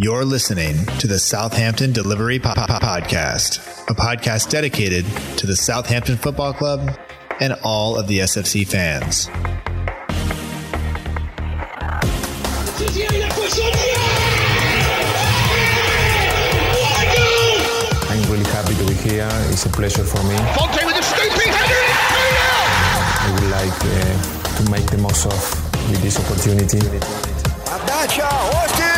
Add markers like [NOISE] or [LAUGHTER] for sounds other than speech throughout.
You're listening to the Southampton Delivery Podcast, a podcast dedicated to the Southampton Football Club and all of the SFC fans. I'm really happy to be here. It's a pleasure for me. Fonte with a stupid header! I would like uh, to make the most of with this opportunity. Abdacha, Austin!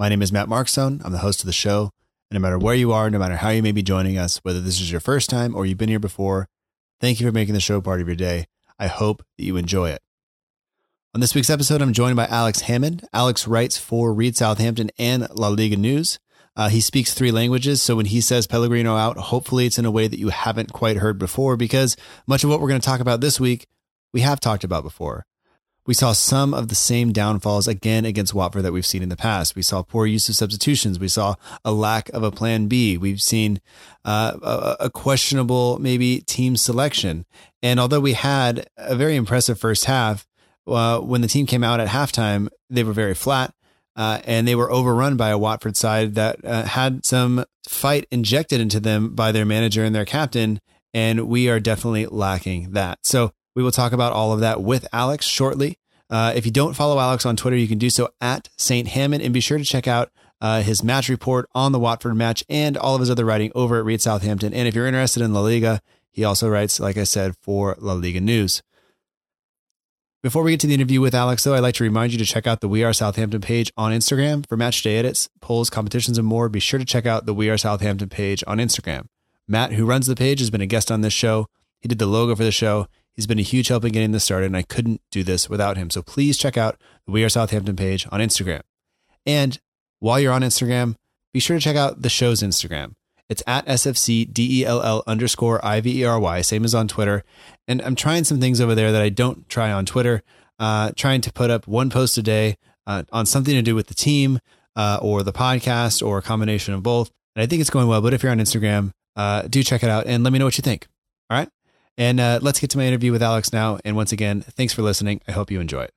My name is Matt Markstone. I'm the host of the show. And no matter where you are, no matter how you may be joining us, whether this is your first time or you've been here before, thank you for making the show part of your day. I hope that you enjoy it. On this week's episode, I'm joined by Alex Hammond. Alex writes for Read Southampton and La Liga News. Uh, he speaks three languages, so when he says Pellegrino out, hopefully it's in a way that you haven't quite heard before, because much of what we're going to talk about this week, we have talked about before. We saw some of the same downfalls again against Watford that we've seen in the past. We saw poor use of substitutions. We saw a lack of a plan B. We've seen uh, a, a questionable, maybe, team selection. And although we had a very impressive first half, uh, when the team came out at halftime, they were very flat. Uh, and they were overrun by a Watford side that uh, had some fight injected into them by their manager and their captain. And we are definitely lacking that. So we will talk about all of that with Alex shortly. Uh, if you don't follow Alex on Twitter, you can do so at St. Hammond and be sure to check out uh, his match report on the Watford match and all of his other writing over at Read Southampton. And if you're interested in La Liga, he also writes, like I said, for La Liga News. Before we get to the interview with Alex, though, I'd like to remind you to check out the We Are Southampton page on Instagram for match day edits, polls, competitions, and more. Be sure to check out the We Are Southampton page on Instagram. Matt, who runs the page, has been a guest on this show. He did the logo for the show. He's been a huge help in getting this started, and I couldn't do this without him. So please check out the We Are Southampton page on Instagram. And while you're on Instagram, be sure to check out the show's Instagram. It's at SFCDELL underscore IVERY, same as on Twitter. And I'm trying some things over there that I don't try on Twitter, uh, trying to put up one post a day uh, on something to do with the team uh, or the podcast or a combination of both. And I think it's going well. But if you're on Instagram, uh, do check it out and let me know what you think. All right. And uh, let's get to my interview with Alex now. And once again, thanks for listening. I hope you enjoy it.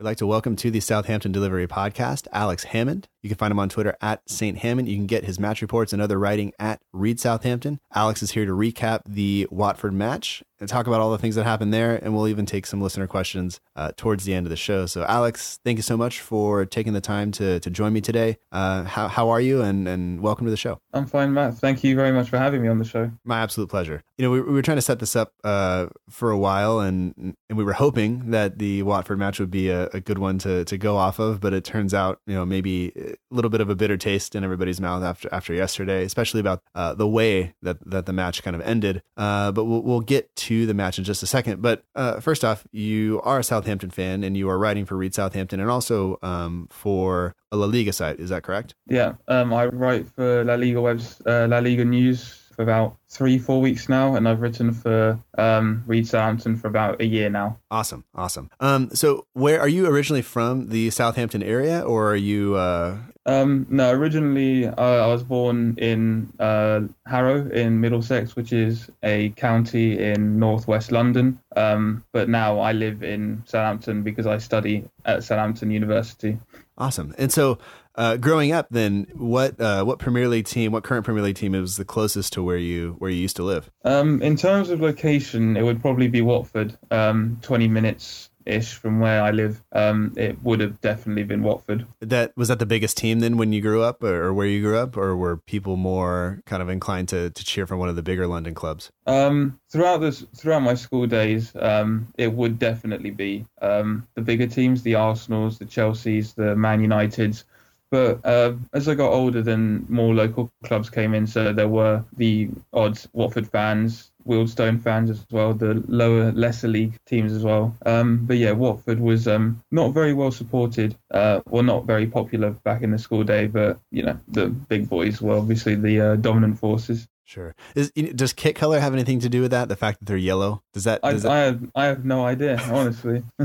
We'd like to welcome to the Southampton Delivery Podcast, Alex Hammond. You can find him on Twitter at St. Hammond. You can get his match reports and other writing at Read Southampton. Alex is here to recap the Watford match and talk about all the things that happened there. And we'll even take some listener questions uh, towards the end of the show. So, Alex, thank you so much for taking the time to, to join me today. Uh, how, how are you? And, and welcome to the show. I'm fine, Matt. Thank you very much for having me on the show. My absolute pleasure. You know, we, we were trying to set this up uh, for a while, and and we were hoping that the Watford match would be a, a good one to to go off of. But it turns out, you know, maybe a little bit of a bitter taste in everybody's mouth after after yesterday, especially about uh, the way that that the match kind of ended. Uh, but we'll we'll get to the match in just a second. But uh, first off, you are a Southampton fan, and you are writing for Read Southampton, and also um, for a La Liga site. Is that correct? Yeah, um, I write for La Liga Web's uh, La Liga News for about three, four weeks now, and I've written for um, Read Southampton for about a year now. Awesome, awesome. Um, so where are you originally from? The Southampton area, or are you? Uh... Um, no, originally uh, I was born in uh, Harrow in Middlesex, which is a county in northwest London. Um, but now I live in Southampton because I study at Southampton University. Awesome. And so, uh, growing up, then what uh, what Premier League team, what current Premier League team is the closest to where you where you used to live? Um, in terms of location, it would probably be Watford. Um, Twenty minutes ish from where I live. Um, it would have definitely been Watford. That was that the biggest team then when you grew up, or, or where you grew up, or were people more kind of inclined to to cheer for one of the bigger London clubs? Um, throughout this, throughout my school days, um, it would definitely be um, the bigger teams, the Arsenals, the Chelseas, the Man Uniteds. But uh, as I got older, then more local clubs came in. So there were the odd Watford fans, Wealdstone fans as well, the lower, lesser league teams as well. Um, but yeah, Watford was um, not very well supported, uh, well, not very popular back in the school day. But you know, the big boys were obviously the uh, dominant forces. Sure. Is, does kit color have anything to do with that? The fact that they're yellow? Does that? Does I, that... I have I have no idea, honestly. [LAUGHS]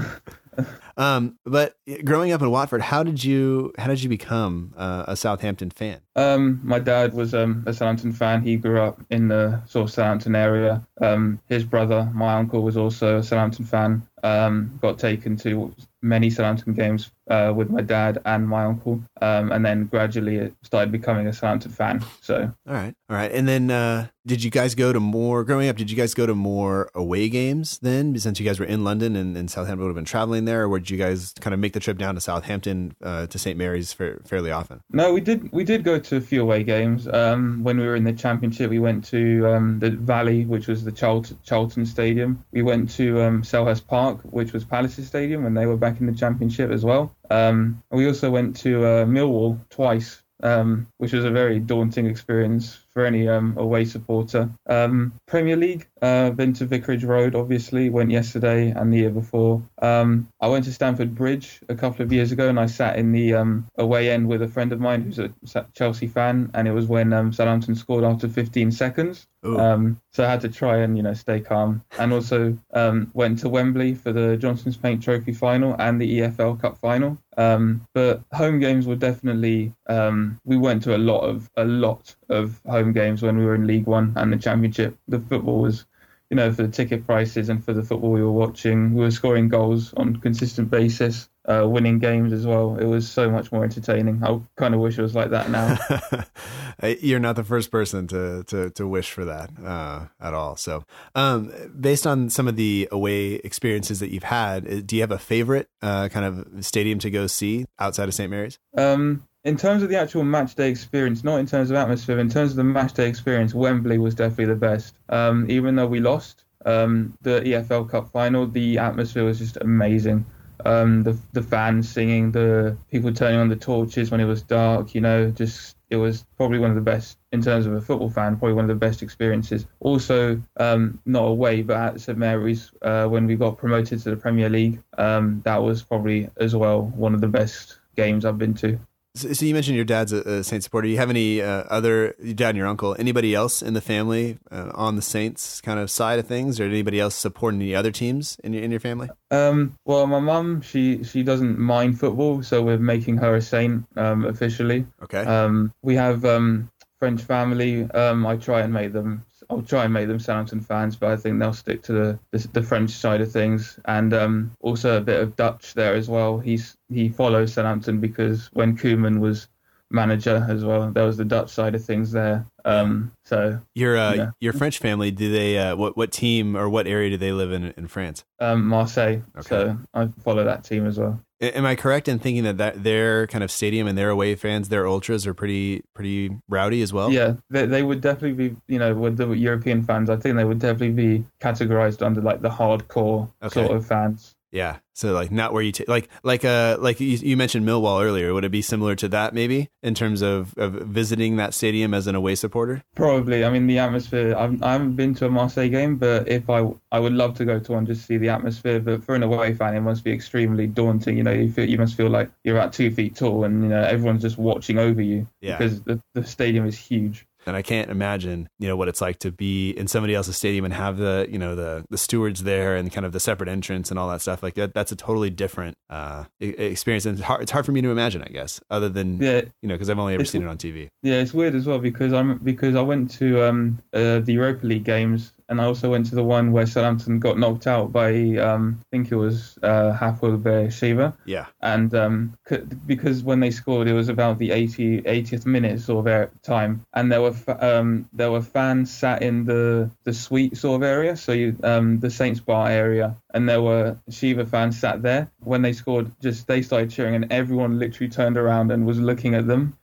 um, but growing up in Watford, how did you how did you become uh, a Southampton fan? Um, my dad was um, a Southampton fan. He grew up in the sort of Southampton area. Um, his brother, my uncle, was also a Southampton fan. Um, got taken to many Southampton games uh, with my dad and my uncle, um, and then gradually it started becoming a Southampton fan. So, all right, all right. And then, uh, did you guys go to more growing up? Did you guys go to more away games then, since you guys were in London and, and Southampton would have been traveling there, or did you guys kind of make the trip down to Southampton uh, to St Mary's for, fairly often? No, we did. We did go to a few away games. Um, when we were in the Championship, we went to um, the Valley, which was the Charlton, Charlton Stadium. We went to um, Selhurst Park, which was Palace's Stadium when they were back in the Championship as well. Um, we also went to uh, Millwall twice, um, which was a very daunting experience for any um, away supporter. Um, Premier League, uh, been to Vicarage Road, obviously, went yesterday and the year before. Um, I went to Stamford Bridge a couple of years ago and I sat in the um, away end with a friend of mine who's a Chelsea fan, and it was when um, Southampton scored after 15 seconds. Um, so I had to try and you know stay calm, and also um, went to Wembley for the Johnstone's Paint Trophy final and the EFL Cup final. Um, but home games were definitely um, we went to a lot of a lot of home games when we were in League One and the Championship. The football was you know, for the ticket prices and for the football we were watching. We were scoring goals on a consistent basis, uh, winning games as well. It was so much more entertaining. I kind of wish it was like that now. [LAUGHS] You're not the first person to to, to wish for that uh, at all. So, um, based on some of the away experiences that you've had, uh, do you have a favorite uh, kind of stadium to go see outside of St. Mary's? Um, in terms of the actual match day experience, not in terms of atmosphere, in terms of the match day experience, Wembley was definitely the best. Um, even though we lost um, the EFL Cup final, the atmosphere was just amazing. Um, the the fans singing, the people turning on the torches when it was dark, you know, just it was probably one of the best in terms of a football fan, probably one of the best experiences. Also, um, not away, but at St Mary's uh, when we got promoted to the Premier League, um, that was probably as well one of the best games I've been to. So, so you mentioned your dad's a, a Saints supporter. Do you have any uh, other your dad and your uncle? Anybody else in the family uh, on the Saints kind of side of things, or anybody else supporting any other teams in your in your family? Um, well, my mum she she doesn't mind football, so we're making her a Saint um, officially. Okay. Um, we have um, French family. Um, I try and make them I'll try and make them Southampton fans, but I think they'll stick to the the, the French side of things, and um, also a bit of Dutch there as well. He's he follows Southampton because when Koeman was manager as well, there was the Dutch side of things there. Um, so your uh, yeah. your French family, do they uh, what what team or what area do they live in in France? Um, Marseille. Okay. So I follow that team as well. Am I correct in thinking that, that their kind of stadium and their away fans, their ultras, are pretty pretty rowdy as well? Yeah, they, they would definitely be. You know, with the European fans, I think they would definitely be categorized under like the hardcore okay. sort of fans. Yeah. So like not where you take like like uh like you, you, mentioned Millwall earlier. Would it be similar to that maybe in terms of, of visiting that stadium as an away supporter? Probably. I mean the atmosphere. I've, I haven't been to a Marseille game, but if I I would love to go to one just to see the atmosphere. But for an away fan, it must be extremely daunting. You know, you feel, you must feel like you're at two feet tall and you know everyone's just watching over you yeah. because the the stadium is huge. And I can't imagine, you know, what it's like to be in somebody else's stadium and have the, you know, the the stewards there and kind of the separate entrance and all that stuff. Like that, that's a totally different uh, experience, and it's hard, it's hard for me to imagine, I guess, other than yeah, you know, because I've only ever seen it on TV. Yeah, it's weird as well because I'm because I went to um, uh, the Europa League games and I also went to the one where Southampton got knocked out by um, I think it was uh, Hapoel Beersheva. Yeah. And um, c- because when they scored, it was about the 80, 80th minute sort of time, and there were f- um, there were fans sat in the the suite sort of area, so you, um, the Saints Bar area, and there were Shiva fans sat there. When they scored, just they started cheering, and everyone literally turned around and was looking at them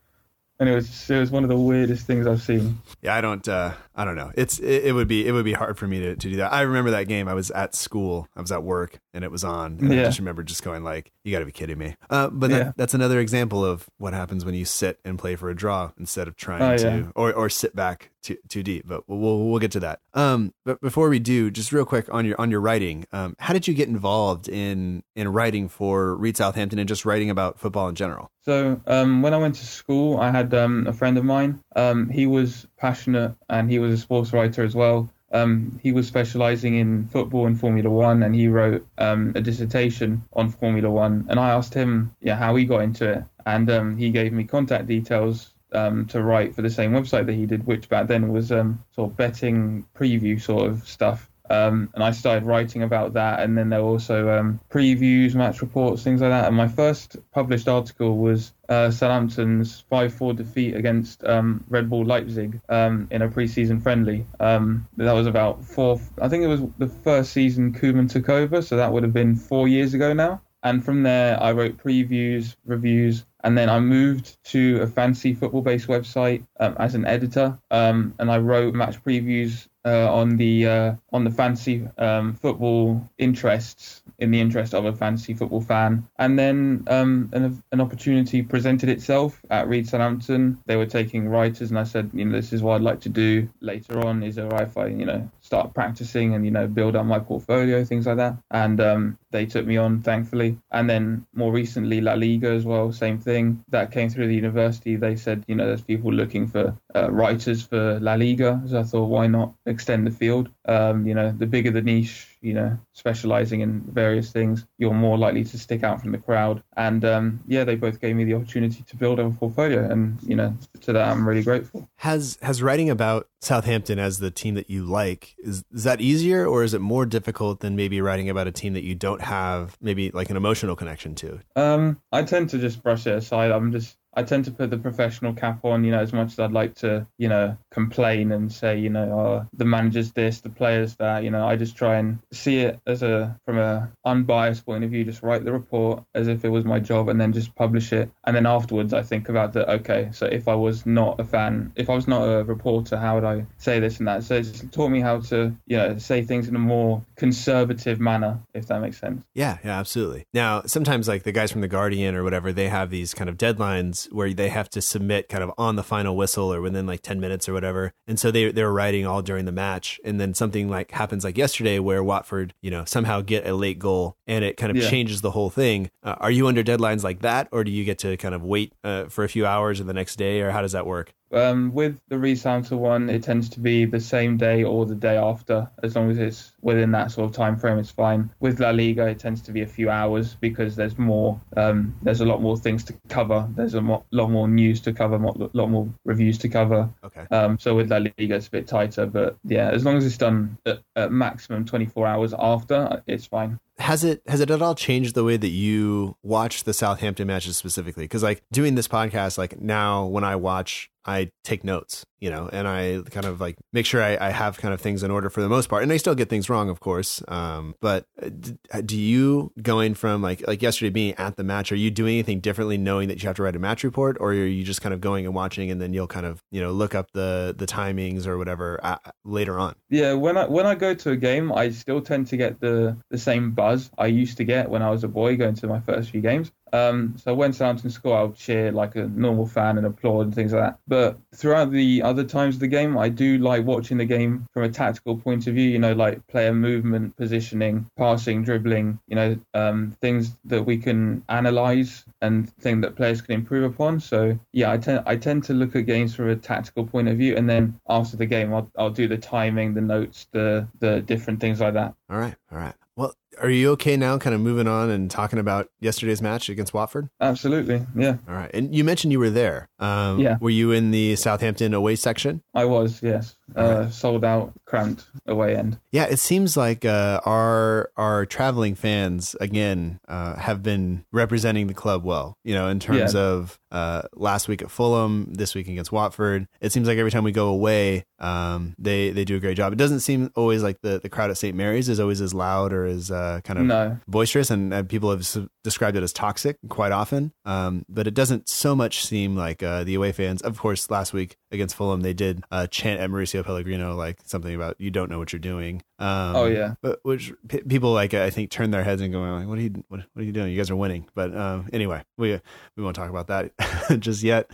and it was it was one of the weirdest things I've seen. Yeah, I don't uh, I don't know. It's it, it, would be it would be hard for me to, to do that. I remember that game. I was at school. I was at work, and it was on. And yeah. I just remember just going like, "You got to be kidding me." Uh, but that, yeah. that's another example of what happens when you sit and play for a draw instead of trying oh, to yeah. or or sit back too too deep. But we'll we'll get to that. Um, but before we do, just real quick on your on your writing, um, how did you get involved in in writing for Read Southampton and just writing about football in general? So um, when I went to school, I had um, a friend of mine. Um, he was passionate and he was a sports writer as well. Um, he was specializing in football and Formula One, and he wrote um, a dissertation on Formula One. And I asked him, yeah, how he got into it, and um, he gave me contact details um, to write for the same website that he did, which back then was um, sort of betting preview sort of stuff. Um, and I started writing about that, and then there were also um, previews, match reports, things like that. And my first published article was uh, Southampton's 5-4 defeat against um, Red Bull Leipzig um, in a pre-season friendly. Um, that was about four. I think it was the first season Koeman took over, so that would have been four years ago now. And from there, I wrote previews, reviews, and then I moved to a fancy football based website um, as an editor. Um, and I wrote match previews uh, on the uh, on the fancy um, football interests in the interest of a fancy football fan. And then um, an, an opportunity presented itself at Read Southampton. They were taking writers, and I said, you know, this is what I'd like to do later on. Is it alright if I, you know, start practicing and you know build up my portfolio, things like that. And um, they took me on, thankfully. And then more recently, La Liga as well, same thing. That came through the university. They said, you know, there's people looking for uh, writers for La Liga. So I thought, why not extend the field? Um, you know, the bigger the niche, you know, specializing in various things, you're more likely to stick out from the crowd. And um, yeah, they both gave me the opportunity to build a portfolio, and you know, to that I'm really grateful. Has has writing about Southampton as the team that you like is is that easier, or is it more difficult than maybe writing about a team that you don't have maybe like an emotional connection to? Um, I tend to just brush it aside. I'm just I tend to put the professional cap on, you know, as much as I'd like to, you know, complain and say, you know, oh, the manager's this, the player's that, you know, I just try and see it as a, from a unbiased point of view, just write the report as if it was my job and then just publish it. And then afterwards, I think about that, okay, so if I was not a fan, if I was not a reporter, how would I say this and that? So it's taught me how to, you know, say things in a more conservative manner, if that makes sense. Yeah, yeah, absolutely. Now, sometimes like the guys from The Guardian or whatever, they have these kind of deadlines where they have to submit kind of on the final whistle or within like 10 minutes or whatever. And so they, they were writing all during the match. And then something like happens like yesterday where Watford, you know, somehow get a late goal and it kind of yeah. changes the whole thing. Uh, are you under deadlines like that? Or do you get to kind of wait uh, for a few hours or the next day or how does that work? Um, with the Southampton one, it tends to be the same day or the day after, as long as it's within that sort of time frame. It's fine. With La Liga, it tends to be a few hours because there's more, um, there's a lot more things to cover. There's a mo- lot more news to cover, a lot more reviews to cover. Okay. Um, so with La Liga, it's a bit tighter, but yeah, as long as it's done at, at maximum 24 hours after, it's fine has it has it at all changed the way that you watch the Southampton matches specifically? Because like doing this podcast, like now when I watch I take notes, you know, and I kind of like make sure I, I, have kind of things in order for the most part. And I still get things wrong, of course. Um, but uh, uh, do you going from like like yesterday being at the match? Are you doing anything differently, knowing that you have to write a match report, or are you just kind of going and watching, and then you'll kind of you know look up the the timings or whatever uh, later on? Yeah, when I when I go to a game, I still tend to get the the same buzz I used to get when I was a boy going to my first few games. Um, so when Southampton score, I'll cheer like a normal fan and applaud and things like that. But throughout the other times of the game, I do like watching the game from a tactical point of view. You know, like player movement, positioning, passing, dribbling. You know, um, things that we can analyze and things that players can improve upon. So yeah, I tend I tend to look at games from a tactical point of view, and then after the game, I'll I'll do the timing, the notes, the the different things like that. All right, all right. Well, are you okay now, kind of moving on and talking about yesterday's match against Watford? Absolutely, yeah. All right, and you mentioned you were there. Um, yeah. Were you in the Southampton away section? I was, yes. Uh, sold out, cramped away end. Yeah, it seems like uh, our our traveling fans again uh, have been representing the club well. You know, in terms yeah. of uh, last week at Fulham, this week against Watford. It seems like every time we go away, um, they they do a great job. It doesn't seem always like the, the crowd at St. Mary's is always as loud or as uh, uh, kind of No. boisterous, and uh, people have described it as toxic quite often. Um, but it doesn't so much seem like uh, the away fans. Of course, last week against Fulham, they did uh, chant at Mauricio Pellegrino like something about "you don't know what you're doing." Um, Oh, yeah. but which p- people like I think turn their heads and go like, "What are you what, what are you doing? You guys are winning." But um, anyway, we we won't talk about that [LAUGHS] just yet.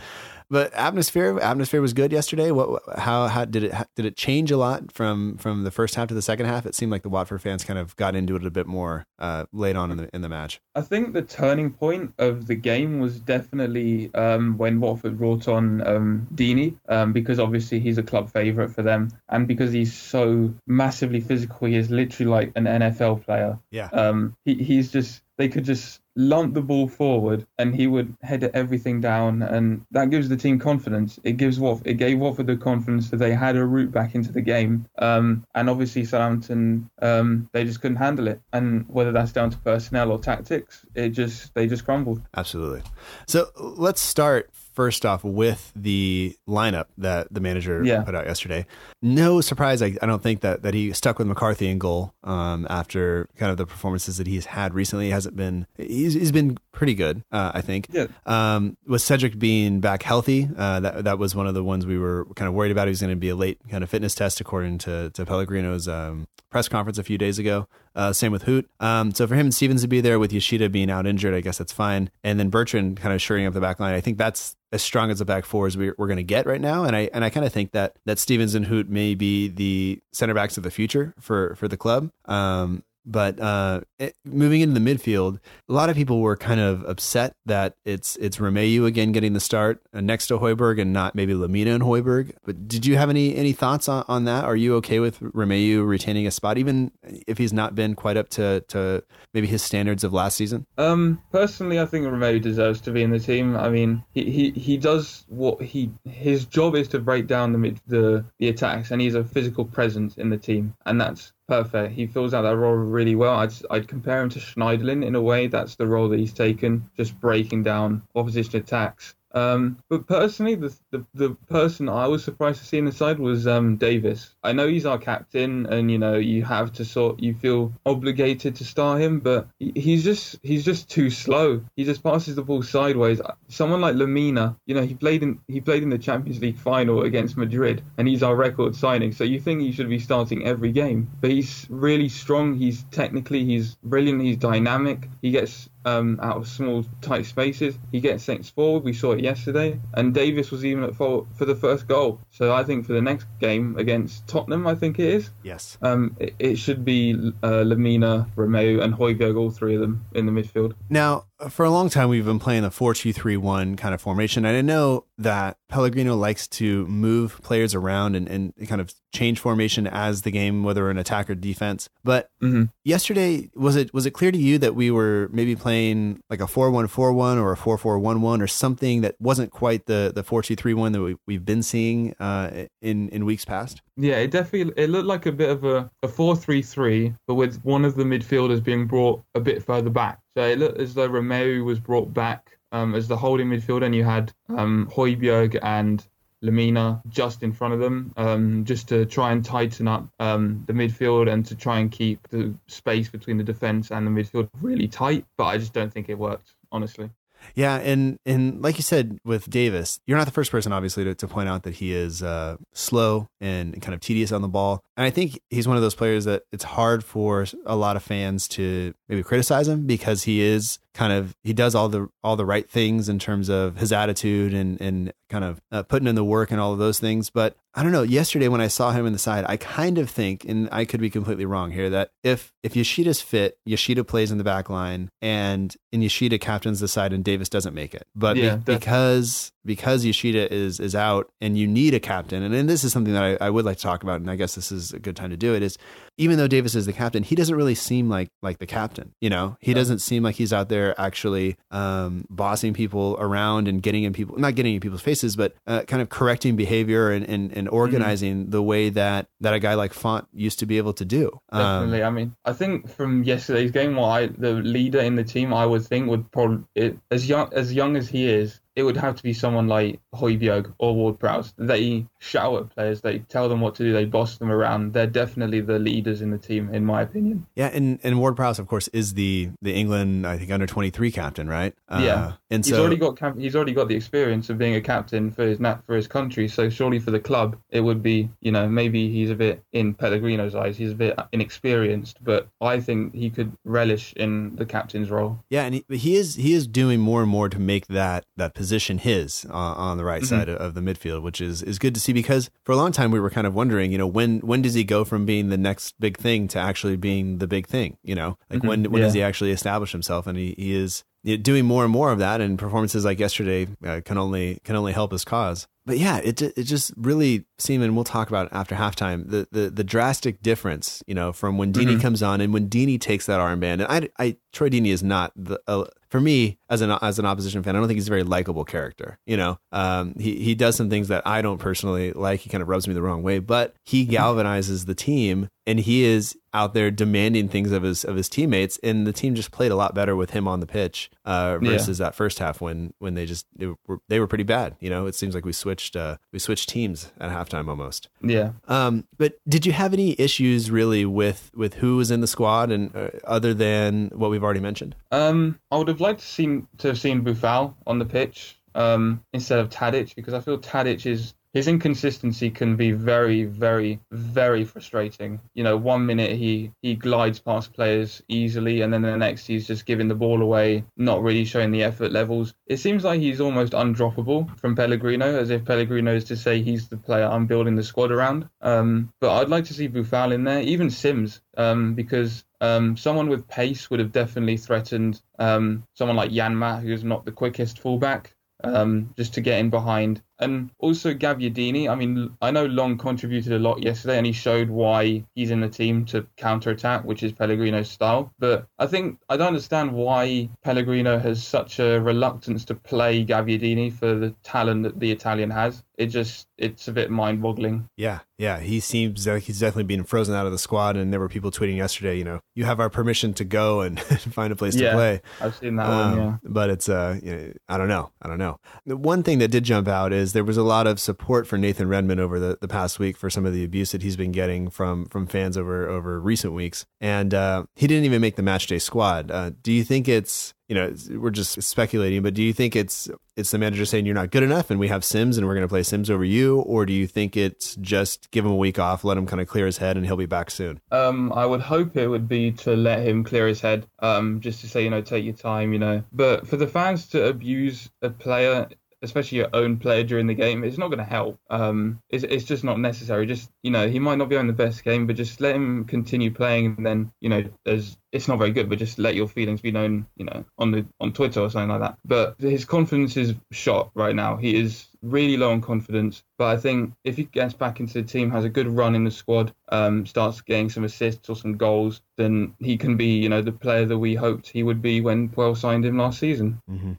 But atmosphere atmosphere was good yesterday. What how how did it did it change a lot from from the first half to the second half? It seemed like the Watford fans kind of got into it a bit more uh, late on in the in the match. I think the turning point of the game was definitely um, when Watford brought on um, Deeney, um, because obviously he's a club favourite for them, and because he's so massively physical, he is literally like an NFL player. Yeah. Um, he, he's just they could just lump the ball forward and he would head everything down. And that gives the team confidence. It gives Watford it gave Watford the confidence that they had a route back into the game. Um, and obviously Southampton um, they just couldn't handle it. And whether that's down to personnel or tactics it just they just crumbled. Absolutely. So let's start first off with the lineup that the manager Yeah. put out yesterday. No surprise, I, I don't think that that he stuck with McCarthy in goal um, after kind of the performances that he's had recently. He hasn't been he's, he's been pretty good, uh, I think. Yeah. Um, with Cedric being back healthy, uh, that that was one of the ones we were kind of worried about. He was going to be a late kind of fitness test, according to to Pellegrino's um, press conference a few days ago. Uh, same with Hoedt. Um, so for him and Stevens to be there with Yoshida being out injured, I guess that's fine. And then Bertrand kind of shoring up the back line. I think that's as strong as a back four as we're, we're going to get right now. And I and I kind of think that that Stevens and Hoedt may be the center backs of the future for for the club. Um, but uh, it, moving into the midfield, a lot of people were kind of upset that it's it's Romeu again getting the start uh, next to Højbjerg and not maybe Lemina and Højbjerg. But did you have any any thoughts on, on that? Are you okay with Romeu retaining a spot, even if he's not been quite up to, to maybe his standards of last season? Um, personally, I think Romeu deserves to be in the team. I mean, he, he, he does what he his job is to break down the the the attacks, and he's a physical presence in the team, and that's perfect. He fills out that role really well. I'd I'd compare him to Schneiderlin in a way. That's the role that he's taken, just breaking down opposition attacks. Um, but personally, the, the the person I was surprised to see in the side was um, Davis. I know he's our captain, and you know you have to sort you feel obligated to star him, but he's just he's just too slow. He just passes the ball sideways. Someone like Lemina, you know, he played in he played in the Champions League final against Madrid, and he's our record signing. So you think he should be starting every game, but he's really strong. He's technically he's brilliant. He's dynamic. He gets um, out of small, tight spaces. He gets things forward. We saw it yesterday. And Davis was even at fault for the first goal. So I think for the next game against Tottenham, I think it is, Yes. um, it, it should be uh, Lemina, Romeu, and Højbjerg, all three of them in the midfield. Now, for a long time, we've been playing the 4 2 3 1 kind of formation. And I know that Pellegrino likes to move players around and, and kind of change formation as the game, whether an attack or defense. But Mhm. yesterday, was it was it clear to you that we were maybe playing like a 4 1 4 1 or a 4 4 1 1 or something that wasn't quite the, the 4 2 3 1 that we, we've been seeing uh, in, in weeks past? Yeah, it definitely it looked like a bit of a, a 4-3-3, but with one of the midfielders being brought a bit further back. So it looked as though Romeu was brought back um, as the holding midfielder, and you had um, Højbjerg and Lemina just in front of them, um, just to try and tighten up um, the midfield and to try and keep the space between the defence and the midfield really tight. But I just don't think it worked, honestly. Yeah, and and like you said with Davis, you're not the first person, obviously, to, to point out that he is uh, slow and kind of tedious on the ball. And I think he's one of those players that it's hard for a lot of fans to maybe criticize him because he is kind of he does all the all the right things in terms of his attitude and and kind of uh, putting in the work and all of those things. But I don't know. Yesterday when I saw him in the side, I kind of think, and I could be completely wrong here, that if if Yoshida's fit, Yoshida plays in the back line, and and Yoshida captains the side, and Davis doesn't make it. But Yeah, definitely. because because Yoshida is is out, and you need a captain, and, and this is something that I, I would like to talk about, and I guess this is a good time to do it. Is even though Davis is the captain, he doesn't really seem like like the captain. You know, he doesn't seem like he's out there actually um, bossing people around and getting in people, not getting in people's faces, but uh, kind of correcting behavior and and, and organizing the way that that a guy like Fonte used to be able to do. Um, Definitely. I mean, I think from yesterday's game, what I the leader in the team, I would think would probably it, as young as young as he is, it would have to be someone like Højbjerg or Ward Prowse. They shout at players. They tell them what to do. They boss them around. They're definitely the leaders in the team, in my opinion. Yeah, and and Ward Prowse, of course, is the the England I think under twenty three captain, right? Uh, yeah, and he's so, already got he's already got the experience of being a captain for his for his country. So surely for the club, it would be you know maybe he's a bit in Pellegrino's eyes, he's a bit inexperienced, but I think he could relish in the captain's role. Yeah, and he, he is he is doing more and more to make that that position his uh, on the right mm-hmm. side of the midfield, which is is good to see because for a long time we were kind of wondering, you know, when when does he go from being the next big thing to actually being the big thing? You know, like mm-hmm. when when yeah. does he actually establish himself? And he, he is doing more and more of that, and performances like yesterday uh, can only can only help his cause. But yeah, it it just really seemed, and we'll talk about after halftime the the the drastic difference, you know, from when Deeney mm-hmm. comes on and when Deeney takes that armband. And I, I Troy Deeney is not the uh, for me as an as an opposition fan, I don't think he's a very likable character. You know, um, he he does some things that I don't personally like. He kind of rubs me the wrong way, but he [LAUGHS] galvanizes the team, and he is out there demanding things of his of his teammates. And the team just played a lot better with him on the pitch uh, versus yeah. that first half when when they just they were they were pretty bad. You know, it seems like we switched uh, we switched teams at halftime almost. Yeah. Um, but did you have any issues really with with who was in the squad and uh, other than what we've already mentioned? Um, I would have liked to seen to have seen Boufal on the pitch um, instead of Tadic because I feel Tadic is his inconsistency can be very, very, very frustrating. You know, one minute he he glides past players easily, and then the next he's just giving the ball away, not really showing the effort levels. It seems like he's almost undroppable from Pellegrino, as if Pellegrino is to say he's the player I'm building the squad around. Um, but I'd like to see Boufal in there, even Sims, um, because um, someone with pace would have definitely threatened um, someone like Janmaat, who's not the quickest fullback, um, just to get in behind and also Gabbiadini, I mean, I know Long contributed a lot yesterday and he showed why he's in the team to counter attack, which is Pellegrino's style. But I think I don't understand why Pellegrino has such a reluctance to play Gabbiadini for the talent that the Italian has. It just, it's a bit mind boggling. Yeah. Yeah. He seems like he's definitely being frozen out of the squad. And there were people tweeting yesterday, you know, you have our permission to go and [LAUGHS] find a place yeah, to play. I've seen that um, one. Yeah. But it's, uh, you know, I don't know. I don't know. The one thing that did jump out is there was a lot of support for Nathan Redmond over the, the past week for some of the abuse that he's been getting from from fans over over recent weeks, and uh, he didn't even make the match day squad. Uh, do you think it's you know we're just speculating, but do you think it's it's the manager saying you're not good enough and we have Sims, and we're going to play Sims over you, or do you think it's just give him a week off, let him kind of clear his head, and he'll be back soon? Um, I would hope it would be to let him clear his head, um, just to say you know take your time, you know. But for the fans to abuse a player especially your own player during the game, it's not going to help. Um, it's, it's just not necessary. Just you know, he might not be on the best game, but just let him continue playing, and then you know, there's it's not very good, but just let your feelings be known, you know, on the on Twitter or something like that. But his confidence is shot right now. He is really low on confidence. But I think if he gets back into the team, has a good run in the squad, um, starts getting some assists or some goals, then he can be, you know, the player that we hoped he would be when Puel signed him last season. Mm-hmm.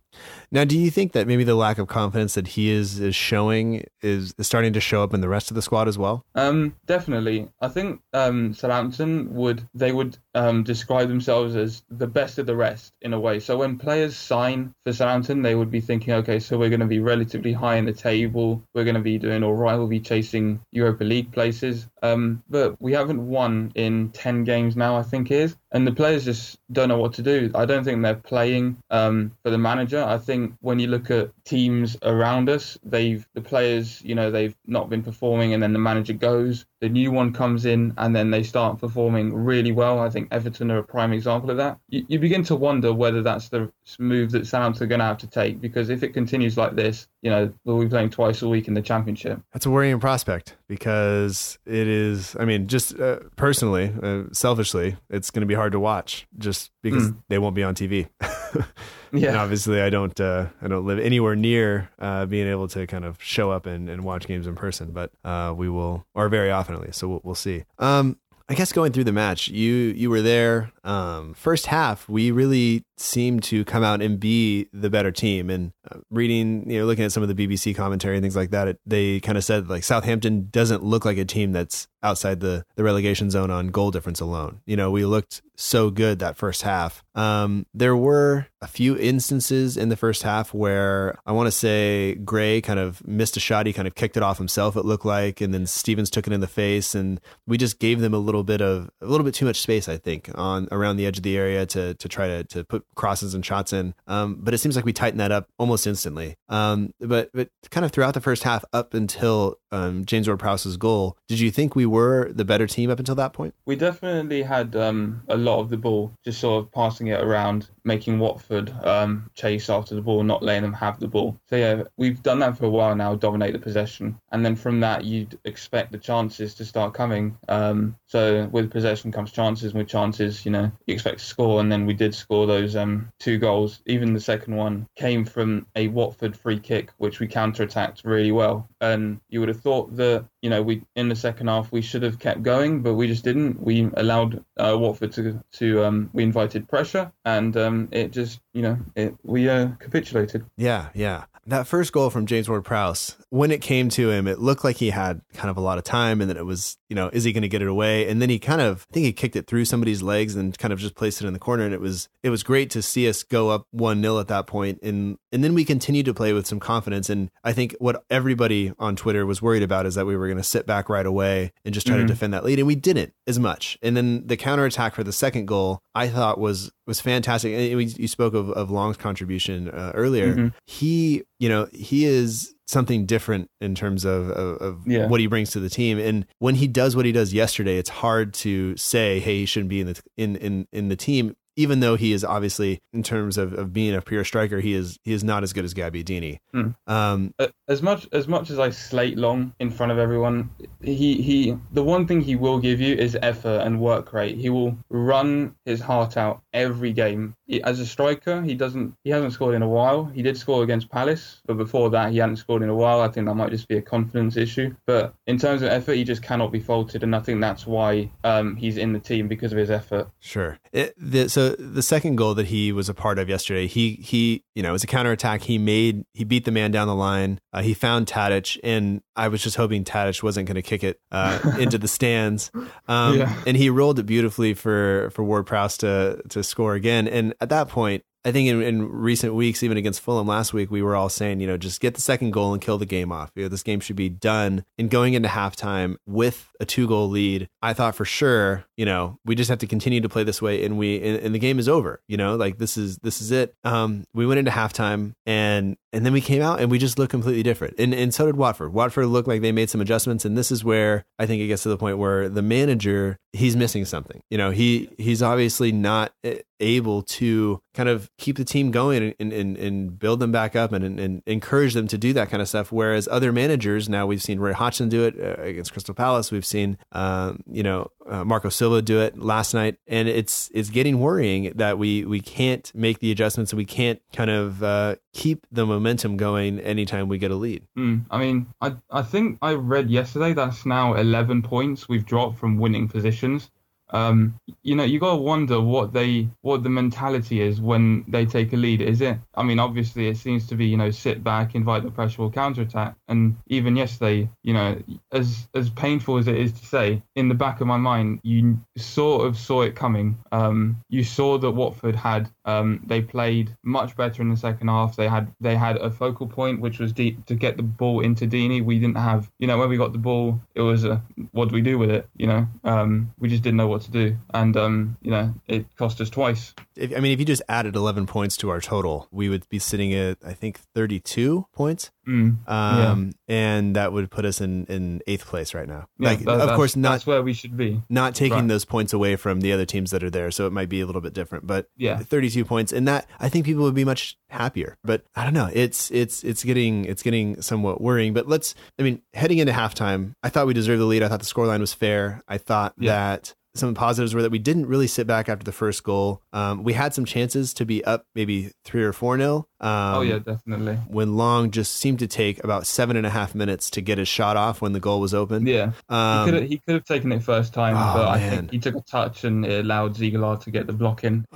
Now, do you think that maybe the lack of confidence that he is is showing is, is starting to show up in the rest of the squad as well? Um, definitely. I think um, Southampton would they would um, themselves as the best of the rest in a way. So when players sign for Southampton, they would be thinking, okay, so we're going to be relatively high in the table. We're going to be doing all right. We'll be chasing Europa League places. Um, but we haven't won in 10 games now, I think is. And the players just don't know what to do. I don't think they're playing um, for the manager. I think when you look at teams around us, they've the players, you know, they've not been performing, and then the manager goes, the new one comes in, and then they start performing really well. I think Everton are a prime example of that. You, you begin to wonder whether that's the move that Southampton are going to have to take because if it continues like this, you know, we'll be playing twice a week in the championship. That's a worrying prospect because it is. I mean, just uh, personally, uh, selfishly, it's going to be hard to watch just because mm. they won't be on TV. [LAUGHS] yeah. And obviously, I don't. Uh, I don't live anywhere near uh, being able to kind of show up and, and watch games in person, but uh, we will, or very often at least. So we'll, we'll see. Um, I guess going through the match, you you were there. Um, first half, we really seemed to come out and be the better team. And uh, reading, you know, looking at some of the BBC commentary and things like that, it, they kind of said like Southampton doesn't look like a team that's outside the, the relegation zone on goal difference alone. You know, we looked so good that first half. Um, there were a few instances in the first half where I want to say Gray kind of missed a shot. He kind of kicked it off himself, it looked like, and then Stevens took it in the face. And we just gave them a little bit of a little bit too much space, I think, on around the edge of the area to to try to to put crosses and shots in. Um, but it seems like we tightened that up almost instantly. Um, but but kind of throughout the first half, up until um, James Ward-Prowse's goal, did you think we were the better team up until that point? We definitely had um, a lot of the ball, just sort of passing it around, making Watford um, chase after the ball, not letting them have the ball. So yeah, we've done that for a while now, dominate the possession, and then from that you'd expect the chances to start coming. Um, so with possession comes chances, and with chances, you know, you expect to score, and then we did score those um, two goals. Even the second one came from a Watford free kick, which we counter-attacked really well, and you would have thought that you know we in the second half we should have kept going, but we just didn't. We allowed uh, Watford to to um, we invited pressure, and um, it just you know it we uh, capitulated. Yeah, yeah. That first goal from James Ward Prowse, when it came to him, it looked like he had kind of a lot of time, and then it was, you know, is he going to get it away? And then he kind of, I think he kicked it through somebody's legs and kind of just placed it in the corner, and it was, it was great to see us go up one 0 at that point. and and then we continued to play with some confidence. And I think what everybody on Twitter was worried about is that we were going to sit back right away and just try Mhm. to defend that lead, and we didn't as much. And then the counterattack for the second goal, I thought was was fantastic. And we, you spoke of, of Long's contribution uh, earlier. Mhm. He, you know, he is something different in terms of, of, of Yeah. what he brings to the team. And when he does what he does yesterday, it's hard to say, hey, he shouldn't be in the in in in the team. Even though he is obviously, in terms of, of being a pure striker, he is he is not as good as Gabbiadini. Hmm. Um, as much as much as I slate Long in front of everyone, he he the one thing he will give you is effort and work rate. He will run his heart out every game. As a striker, he doesn't he hasn't scored in a while. He did score against Palace, but before that he hadn't scored in a while. I think that might just be a confidence issue. But in terms of effort, he just cannot be faulted, and I think that's why um, he's in the team because of his effort. Sure. It, the, so the second goal that he was a part of yesterday, he he you know it was a counter attack. He made he beat the man down the line. Uh, he found Tadic, and I was just hoping Tadic wasn't going to kick it uh, [LAUGHS] into the stands. Um, Yeah. And he rolled it beautifully for for Ward Prowse to to score again. And at that point. I think in, in recent weeks, even against Fulham last week, we were all saying, you know, just get the second goal and kill the game off. You know, this game should be done. And going into halftime with a two goal lead, I thought for sure, you know, we just have to continue to play this way, and we and, and the game is over. You know, like this is this is it. Um, we went into halftime, and and then we came out and we just looked completely different. And and so did Watford. Watford looked like they made some adjustments, and this is where I think it gets to the point where the manager he's missing something. You know, he he's obviously not eh, able to kind of keep the team going and, and, and build them back up and, and encourage them to do that kind of stuff. Whereas other managers, now we've seen Roy Hodgson do it uh, against Crystal Palace. We've seen, um, you know, uh, Marco Silva do it last night. And it's, it's getting worrying that we, we can't make the adjustments and we can't kind of uh, keep the momentum going anytime we get a lead. Mm, I mean, I I think I read yesterday that's now 11 points we've dropped from winning positions. Um, you know, you gotta wonder what they what the mentality is when they take a lead. Is it? I mean, obviously, it seems to be you know sit back, invite the pressure, or counter attack. And even yesterday, you know, as as painful as it is to say, in the back of my mind, you sort of saw it coming. Um, you saw that Watford had um, they played much better in the second half. They had they had a focal point which was deep to get the ball into Deeney. We didn't have, you know, when we got the ball, it was a what do we do with it? You know, um, we just didn't know what to do, and um, you know, it cost us twice. If, I mean, if you just added 11 points to our total, we would be sitting at, I think, 32 points. Mm. Um, and that would put us in, in eighth place right now. Yeah, like, that- of course, not that's where we should be. not taking Right. those points away from the other teams that are there, so it might be a little bit different. But Yeah. 32 points, and that I think people would be much happier. But I don't know. It's it's it's getting it's getting somewhat worrying. But let's. I mean, heading into halftime, I thought we deserved the lead. I thought the scoreline was fair. I thought Yeah. that some of the positives were that we didn't really sit back after the first goal. Um, we had some chances to be up maybe three or four nil. Um, oh yeah, definitely. When Long just seemed to take about seven and a half minutes to get his shot off when the goal was open. Yeah, Um, he could he could have taken it first time, Oh, but I man. think he took a touch and it allowed Ziegler to get the block in. [SIGHS]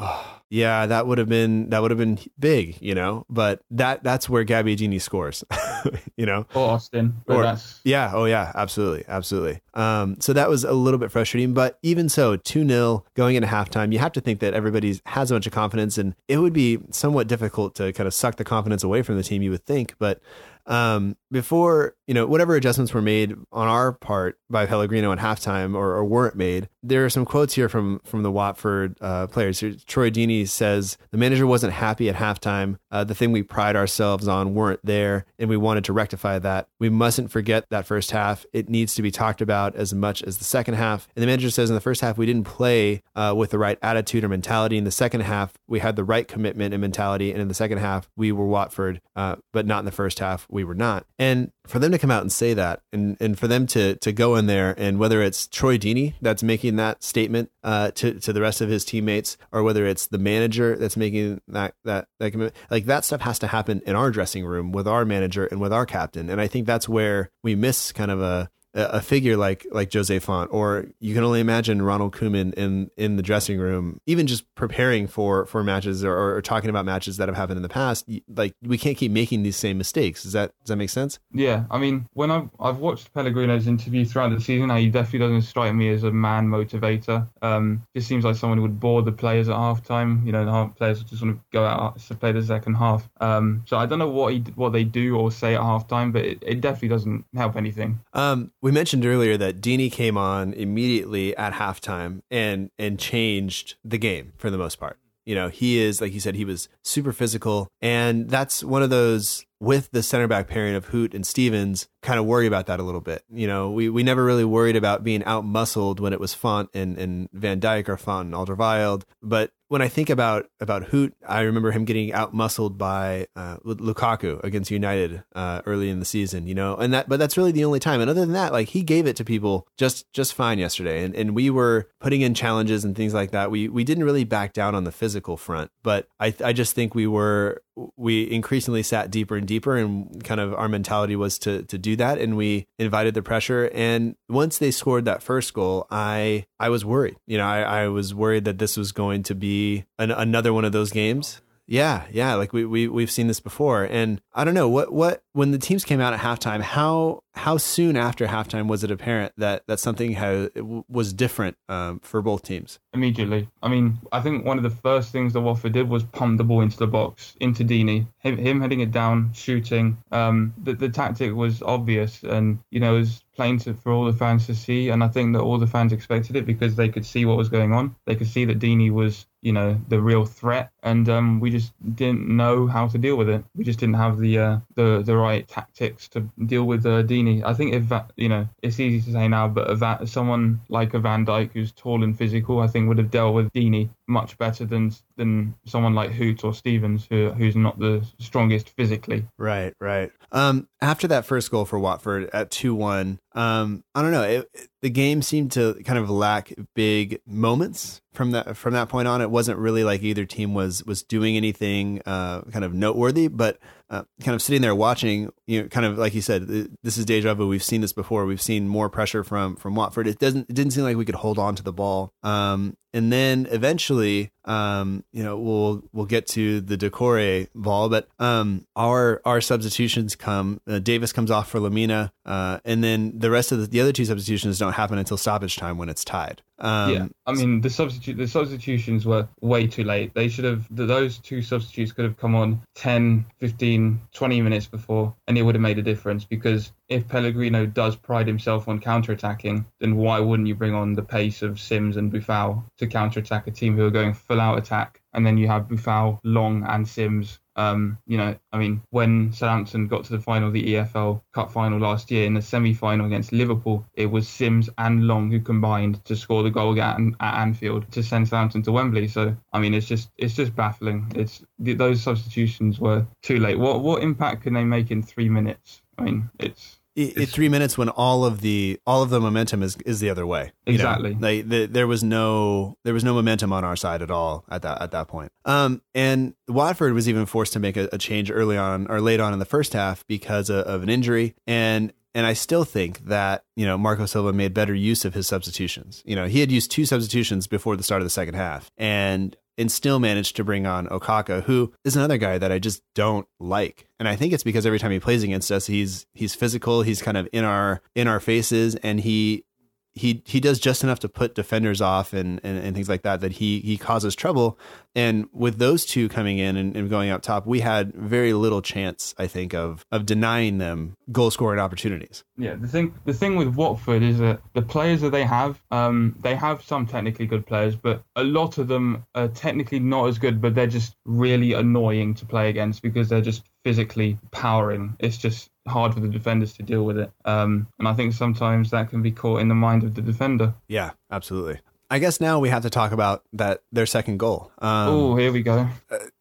Yeah, that would have been that would have been big, you know. But that that's where Gabbiadini scores, [LAUGHS] you know. Or Austin, Or- that's Yeah, oh yeah, absolutely, absolutely. Um, so that was a little bit frustrating, but even so, two 0 going into halftime, you have to think that everybody has a bunch of confidence, and it would be somewhat difficult to kind of suck the confidence away from the team. You would think, but um, before you know whatever adjustments were made on our part by Pellegrino at halftime or, or weren't made, there are some quotes here from from the Watford uh, players. Troy Deeney says the manager wasn't happy at halftime. Uh, the thing we pride ourselves on weren't there, and we wanted to rectify that. We mustn't forget that first half. It needs to be talked about as much as the second half. And the manager says in the first half we didn't play uh, with the right attitude or mentality. In the second half we had the right commitment and mentality, and in the second half we were Watford, uh, but not in the first half we were not. And for them to come out and say that, and and for them to to go in there, and whether it's Troy Deeney that's making that statement uh, to to the rest of his teammates, or whether it's the manager that's making that that that commitment, like that stuff has to happen in our dressing room with our manager and with our captain. And I think that's where we miss kind of a a figure like like Jose Fonte, or you can only imagine Ronald Koeman in in the dressing room, even just preparing for for matches or, or talking about matches that have happened in the past. Like we can't keep making these same mistakes. Does that does that make sense? Yeah, I mean, when I've I've watched Pellegrino's interview throughout the season, he definitely doesn't strike me as a man motivator. Um, just seems like someone who would bore the players at halftime. You know, the players just want to go out to play the second half. Um, so I don't know what he what they do or say at halftime, but it, it definitely doesn't help anything. Um, we mentioned earlier that Deeney came on immediately at halftime and and changed the game for the most part. You know, he is like you said, he was super physical, and that's one of those with the center back pairing of Hoedt and Stevens. Kind of worry about that a little bit. You know, we, we never really worried about being out muscled when it was Fonte and, and Van Dijk or Fonte and Alderweireld. But when I think about about Hoedt, I remember him getting out muscled by uh, Lukaku against United uh, early in the season. You know, and that but that's really the only time. And other than that, like he gave it to people just just fine yesterday. And and we were putting in challenges and things like that. We we didn't really back down on the physical front, but I I just think we were we increasingly sat deeper and deeper and kind of our mentality was to to do that and we invited the pressure. And once they scored that first goal i i was worried. You know i, I was worried that this was going to be an, another one of those games yeah yeah like we, we we've seen this before and i don't know what what when the teams came out at halftime how how soon after halftime was it apparent that that something had, was different um, for both teams immediately. I mean, I think one of the first things that Watford did was pump the ball into the box, into Deeney. Him, him heading it down, shooting. Um, the, the tactic was obvious and, you know, it was plain to, for all the fans to see. And I think that all the fans expected it because they could see what was going on. They could see that Deeney was, you know, the real threat. And um, we just didn't know how to deal with it. We just didn't have the uh, the the right tactics to deal with uh, Deeney. I think if you know, it's easy to say now, but Va- someone like a Van Dijk who's tall and physical, I think would have dealt with Deeney much better than than someone like Hoedt or Stevens, who who's not the strongest physically. Right, right. Um, after that first goal for Watford at two one, um, I don't know. It, it- the game seemed to kind of lack big moments from that from that point on. It wasn't really like either team was was doing anything uh, kind of noteworthy, but uh, kind of sitting there watching, you know, kind of like you said, this is deja vu. We've seen this before. We've seen more pressure from from Watford. It doesn't it didn't seem like we could hold on to the ball. Um, and then eventually, um, you know, we'll we'll get to the Decore ball, but um, our our substitutions come. Uh, Davis comes off for Lemina, uh, and then the rest of the, the other two substitutions don't happen until stoppage time when it's tied. Um, yeah, I mean the substitute the substitutions were way too late. They should have those two substitutes could have come on 10, 15, 20 minutes before, and it would have made a difference. Because if Pellegrino does pride himself on counter-attacking, then why wouldn't you bring on the pace of Sims and Boufal to counter-attack a team who are going full out attack? And then you have Boufal, Long, and Sims um, you know, I mean, when Southampton got to the final, the EFL Cup final last year in the semi-final against Liverpool, it was Sims and Long who combined to score the goal at, at Anfield to send Southampton to Wembley. So, I mean, it's just it's just baffling. It's th- those substitutions were too late. What what impact can they make in three minutes? I mean, it's in three minutes when all of the all of the momentum is is the other way. you know? Exactly. Like the, there was no there was no momentum on our side at all at that at that point. Um, and Watford was even forced to make a, a change early on or late on in the first half because of, of an injury and. And I still think that, you know, Marco Silva made better use of his substitutions. You know, he had used two substitutions before the start of the second half. And and still managed to bring on Okaka, who is another guy that I just don't like. And I think it's because every time he plays against us, he's he's physical, he's kind of in our in our faces, and he he he does just enough to put defenders off and, and, and things like that that he he causes trouble. And with those two coming in and, and going up top, we had very little chance, I think, of of denying them goal scoring opportunities. Yeah, the thing the thing with Watford is that the players that they have, um, they have some technically good players, but a lot of them are technically not as good, but they're just really annoying to play against because they're just physically powering. It's just hard for the defenders to deal with it. Um, and I think sometimes that can be caught in the mind of the defender. Yeah, absolutely. I guess now we have to talk about that their second goal. Um, oh, here we go.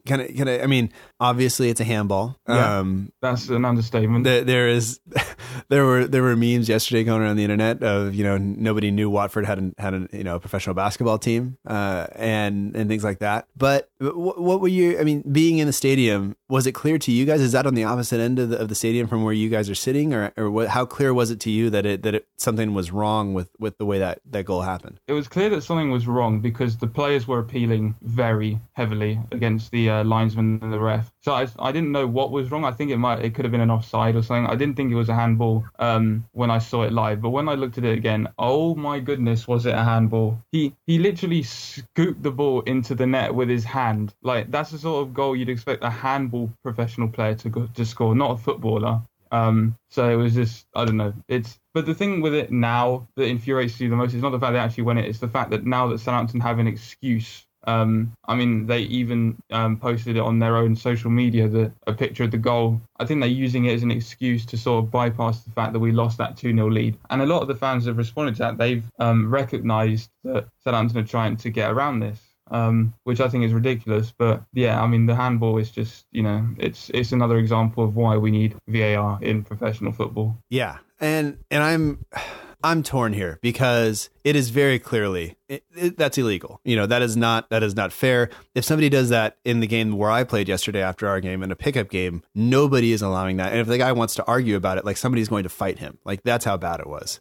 Can I, can I, I mean, obviously it's a handball. Yeah. Um, That's an understatement. there, there is, [LAUGHS] there were there were memes yesterday going around the internet of you know nobody knew Watford had an, had a you know a professional basketball team uh, and and things like that. But what, what were you? I mean, being in the stadium, was it clear to you guys? Is that on the opposite end of the, of the stadium from where you guys are sitting, or or what, how clear was it to you that it that it, something was wrong with with the way that that goal happened? it was clear that something was wrong because the players were appealing very heavily against the uh, linesman and the ref. So I, I didn't know what was wrong. I think it might it could have been an offside or something. I didn't think it was a handball um, when I saw it live, but when I looked at it again, oh my goodness, was it a handball? He he literally scooped the ball into the net with his hand. Like that's the sort of goal you'd expect a handball professional player to go, to score, not a footballer. Um, so it was just, I don't know. It's, but the thing with it now that infuriates you the most is not the fact they actually win it. It's the fact that now that Southampton have an excuse. Um, I mean, they even um, posted it on their own social media, the, a picture of the goal. I think they're using it as an excuse to sort of bypass the fact that we lost that 2 0 lead. And a lot of the fans have responded to that. They've um, recognised that Southampton are trying to get around this um, which I think is ridiculous. But yeah, I mean, the handball is just, you know, it's it's another example of why we need VAR in professional football. Yeah, and and I'm I'm torn here because it is very clearly it, it, that's illegal. You know that is not that is not fair. If somebody does that in the game where I played yesterday after our game in a pickup game, nobody is allowing that. And if the guy wants to argue about it, like somebody's going to fight him. Like that's how bad it was.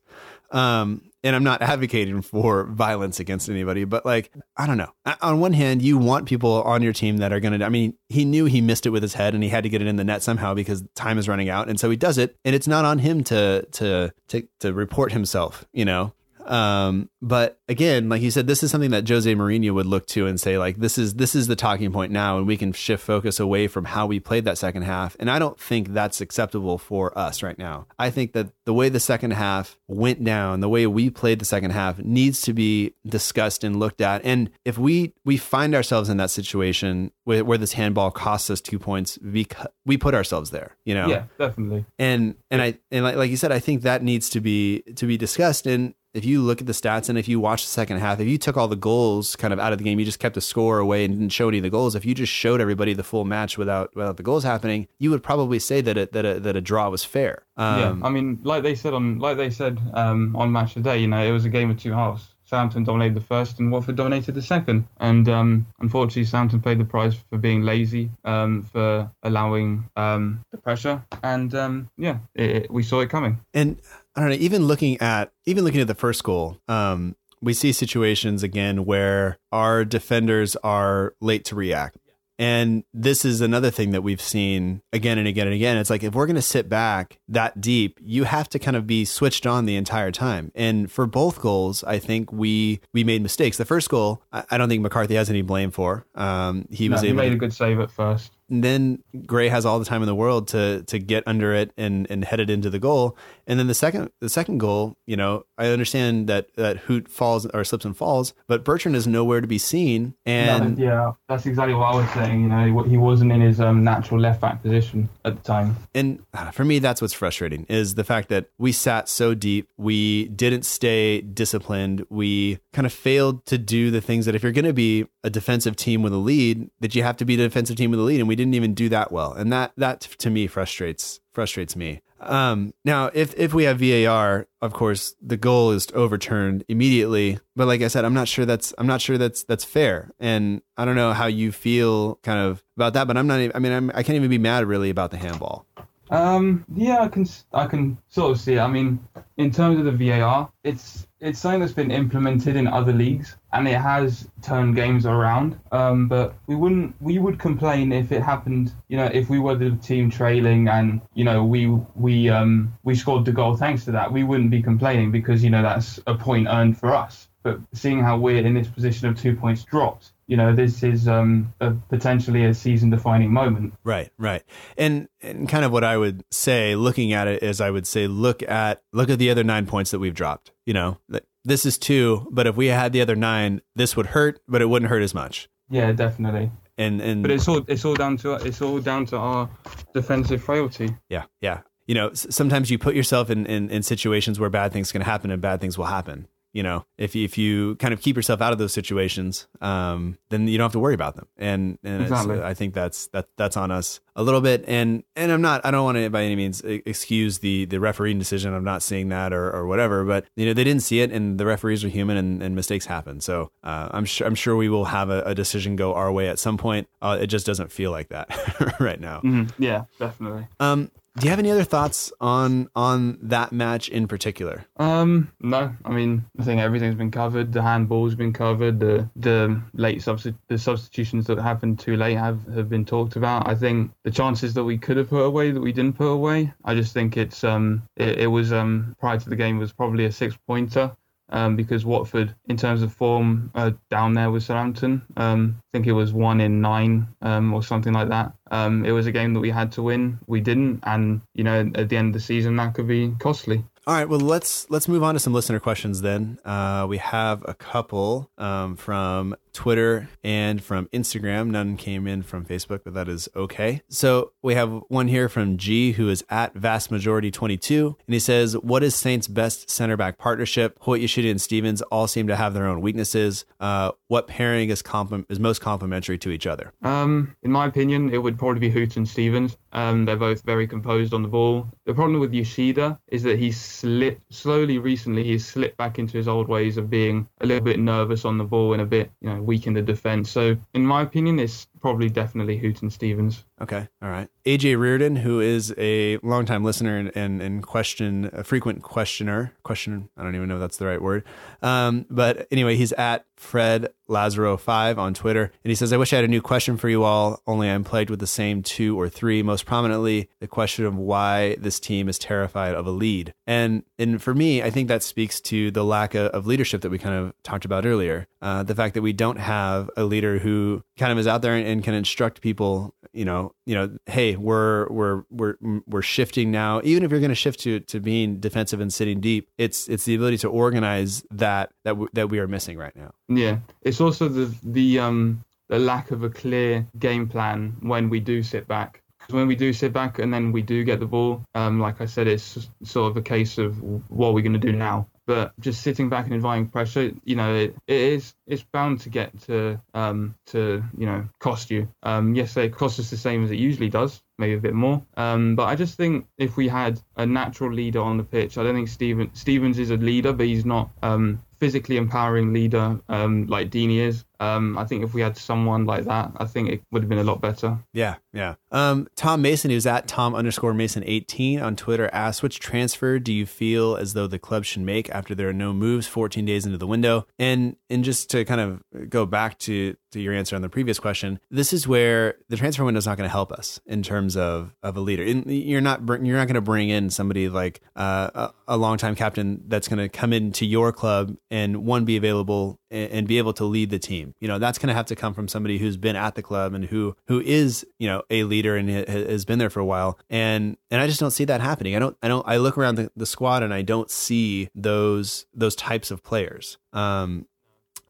Um, and I'm not advocating for violence against anybody, but like, I don't know. On one hand, you want people on your team that are going to, I mean, he knew he missed it with his head and he had to get it in the net somehow because time is running out. And so he does it. And it's not on him to, to, to, to report himself, you know? Um, but again, like you said, this is something that Jose Mourinho would look to and say, like, this is this is the talking point now, and we can shift focus away from how we played that second half. And I don't think that's acceptable for us right now. I think that the way the second half went down, the way we played the second half, needs to be discussed and looked at. And if we we find ourselves in that situation where, where this handball costs us two points, because we put ourselves there, you know. Yeah, definitely. And and I and like, like you said, I think that needs to be to be discussed. And if you look at the stats and if you watch the second half, if you took all the goals kind of out of the game, you just kept the score away and didn't show any of the goals. If you just showed everybody the full match without without the goals happening, you would probably say that it, that a, that a draw was fair. Um, yeah, I mean, like they said on like they said um, on Match of the Day, you know, it was a game of two halves. Southampton dominated the first and Watford dominated the second. And um, unfortunately, Southampton paid the price for being lazy, um, for allowing um, the pressure. And um, yeah, it, it, we saw it coming. And I don't know, even looking at even looking at the first goal, um, we see situations again where our defenders are late to react. And this is another thing that we've seen again and again and again. It's like if we're going to sit back that deep, you have to kind of be switched on the entire time. And for both goals, I think we we made mistakes. The first goal, I, don't think McCarthy has any blame for. Um, he No, was he able made a good save at first. And then Gray has all the time in the world to to get under it and and head it into the goal. And then the second the second goal, you know, I understand that that Hoedt falls or slips and falls, but Bertrand is nowhere to be seen. And No, yeah, that's exactly what I was saying. You know, he, he wasn't in his um, natural left back position at the time. and uh, for me that's what's frustrating is the fact that we sat so deep we didn't stay disciplined we kind of failed to do the things that if you're going to be a defensive team with a lead that you have to be a defensive team with a lead and we didn't even do that well and that that to me frustrates frustrates me Um, now, if if we have VAR, of course, the goal is overturned immediately. But like I said, I'm not sure that's I'm not sure that's that's fair, and I don't know how you feel kind of about that. But I'm not. Even, I mean, I'm, I can't even be mad really about the handball. Um, yeah, I can I can sort of see it. I mean, in terms of the VAR, it's it's something that's been implemented in other leagues and it has turned games around. Um, but we wouldn't we would complain if it happened. You know, if we were the team trailing and you know we we um we scored the goal thanks to that, we wouldn't be complaining because you know that's a point earned for us. But seeing how we're in this position of two points dropped, you know, this is um, a, potentially a season-defining moment. Right, right, and and kind of what I would say, looking at it, is I would say look at look at the other nine points that we've dropped. You know, this is two, but if we had the other nine, this would hurt, but it wouldn't hurt as much. Yeah, definitely. And and but it's all it's all down to it's all down to our defensive frailty. Yeah, yeah. You know, sometimes you put yourself in, in, in situations where bad things can happen and bad things will happen you know, if if you kind of keep yourself out of those situations, um, then you don't have to worry about them. And, and exactly. I think that's that that's on us a little bit. And and I'm not I don't want to by any means excuse the the refereeing decision. I'm not seeing that or, or whatever. But you know they didn't see it, and the referees are human, and, and mistakes happen. So uh, I'm sure I'm sure we will have a, a decision go our way at some point. Uh, it just doesn't feel like that [LAUGHS] right now. Mm-hmm. Yeah, definitely. Um, do you have any other thoughts on on that match in particular? Um, no. I mean, I think everything's been covered. The handball's been covered. The the late substi- the substitutions that happened too late have have been talked about. I think the chances that we could have put away that we didn't put away. I just think it's um it, it was um prior to the game was probably a six pointer um, because Watford, in terms of form, are down there with Southampton. Um, I think it was one in nine um, or something like that. Um, it was a game that we had to win. We didn't, and you know, at the end of the season, that could be costly. All right, well let's let's move on to some listener questions then. Uh, we have a couple um, from Twitter and from Instagram. None came in from Facebook, but that is okay. So we have one here from G, who is at Vast Majority 22, and he says, "What is Saints' best center back partnership? Hoedt, Yoshida, and Stevens all seem to have their own weaknesses. Uh, what pairing is is most complementary to each other?" Um, in my opinion, it would probably be Hoedt and Stevens. Um, they're both very composed on the ball. The problem with Yoshida is that he's slipped slowly recently. He's slipped back into his old ways of being a little bit nervous on the ball and a bit, you know, weak in the defense. So, in my opinion, it's probably definitely Hooten Stevens. Okay, all right. AJ Reardon, who is a longtime listener and, and, and question a frequent questioner, questioner. I don't even know if that's the right word. Um, but anyway, he's at Fred Lazaro five on Twitter, and he says, "I wish I had a new question for you all. Only I'm plagued with the same two or three. Most prominently, the question of why this team is terrified of a lead. And and for me, I think that speaks to the lack of, of leadership that we kind of talked about earlier. Uh, the fact that we don't have a leader who kind of is out there and, and can instruct people. You know, you know, hey, we're we're we're we're shifting now. Even if you're going to shift to to being defensive and sitting deep, it's it's the ability to organize that that w- that we are missing right now. Yeah, it's also the the um the lack of a clear game plan when we do sit back. Because when we do sit back and then we do get the ball, um, like I said, it's sort of a case of what are we going to do now? But just sitting back and inviting pressure, you know, it, it is it's bound to get to um to you know cost you. Um, yes, it costs us the same as it usually does, maybe a bit more. Um, but I just think if we had a natural leader on the pitch, I don't think Steven, Stevens is a leader, but he's not um physically empowering leader um, like Deeney is. Um, I think if we had someone like that, I think it would have been a lot better. Yeah, yeah. Um, Tom Mason, who's at Tom underscore Mason 18 on Twitter, asks, which transfer do you feel as though the club should make after there are no moves 14 days into the window? And and just to kind of go back to to your answer on the previous question, this is where the transfer window is not going to help us in terms of of a leader. And you're not you're not going to bring in somebody like uh, a, a longtime captain that's going to come into your club and one be available and, and be able to lead the team. You know, that's going to have to come from somebody who's been at the club and who who is you know a leader and has been there for a while. And and I just don't see that happening. I don't I don't I look around the, the squad and I don't see those those types of players. Um,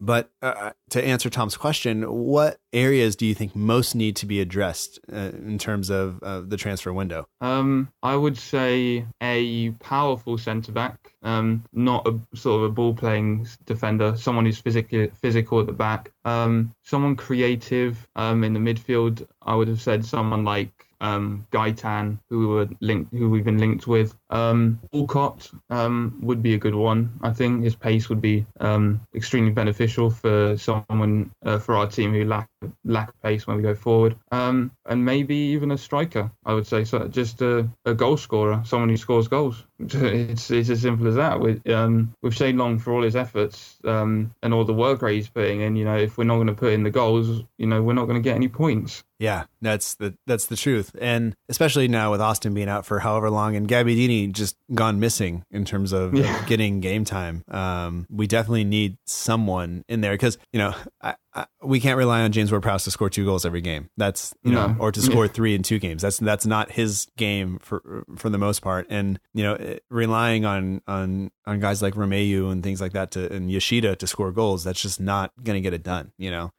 but uh, uh, to answer Tom's question, what areas do you think most need to be addressed uh, in terms of uh, the transfer window? Um, I would say a powerful centre back, um, not a sort of a ball playing defender, someone who's physically physical at the back, um, someone creative um, in the midfield. I would have said someone like um, Gaitan, who we were linked, who we've been linked with. Um, Walcott um, would be a good one. I think his pace would be um, extremely beneficial for someone uh, for our team who lack lack pace when we go forward. Um, and maybe even a striker, I would say. So just a, a goal scorer, someone who scores goals. [LAUGHS] It's it's as simple as that. With um, with Shane Long for all his efforts um, and all the work rate he's putting in, you know, if we're not going to put in the goals, you know, we're not going to get any points. Yeah, that's the that's the truth, and especially now with Austin being out for however long, and Gabbiadini just gone missing in terms of, Yeah. of [LAUGHS] getting game time. Um, we definitely need someone in there because you know I, I, we can't rely on James Ward-Prowse to score two goals every game. That's you know, No. or to [LAUGHS] score three in two games. That's that's not his game for for the most part. And you know, relying on on on guys like Romeu and things like that to and Yoshida to score goals, that's just not going to get it done. You know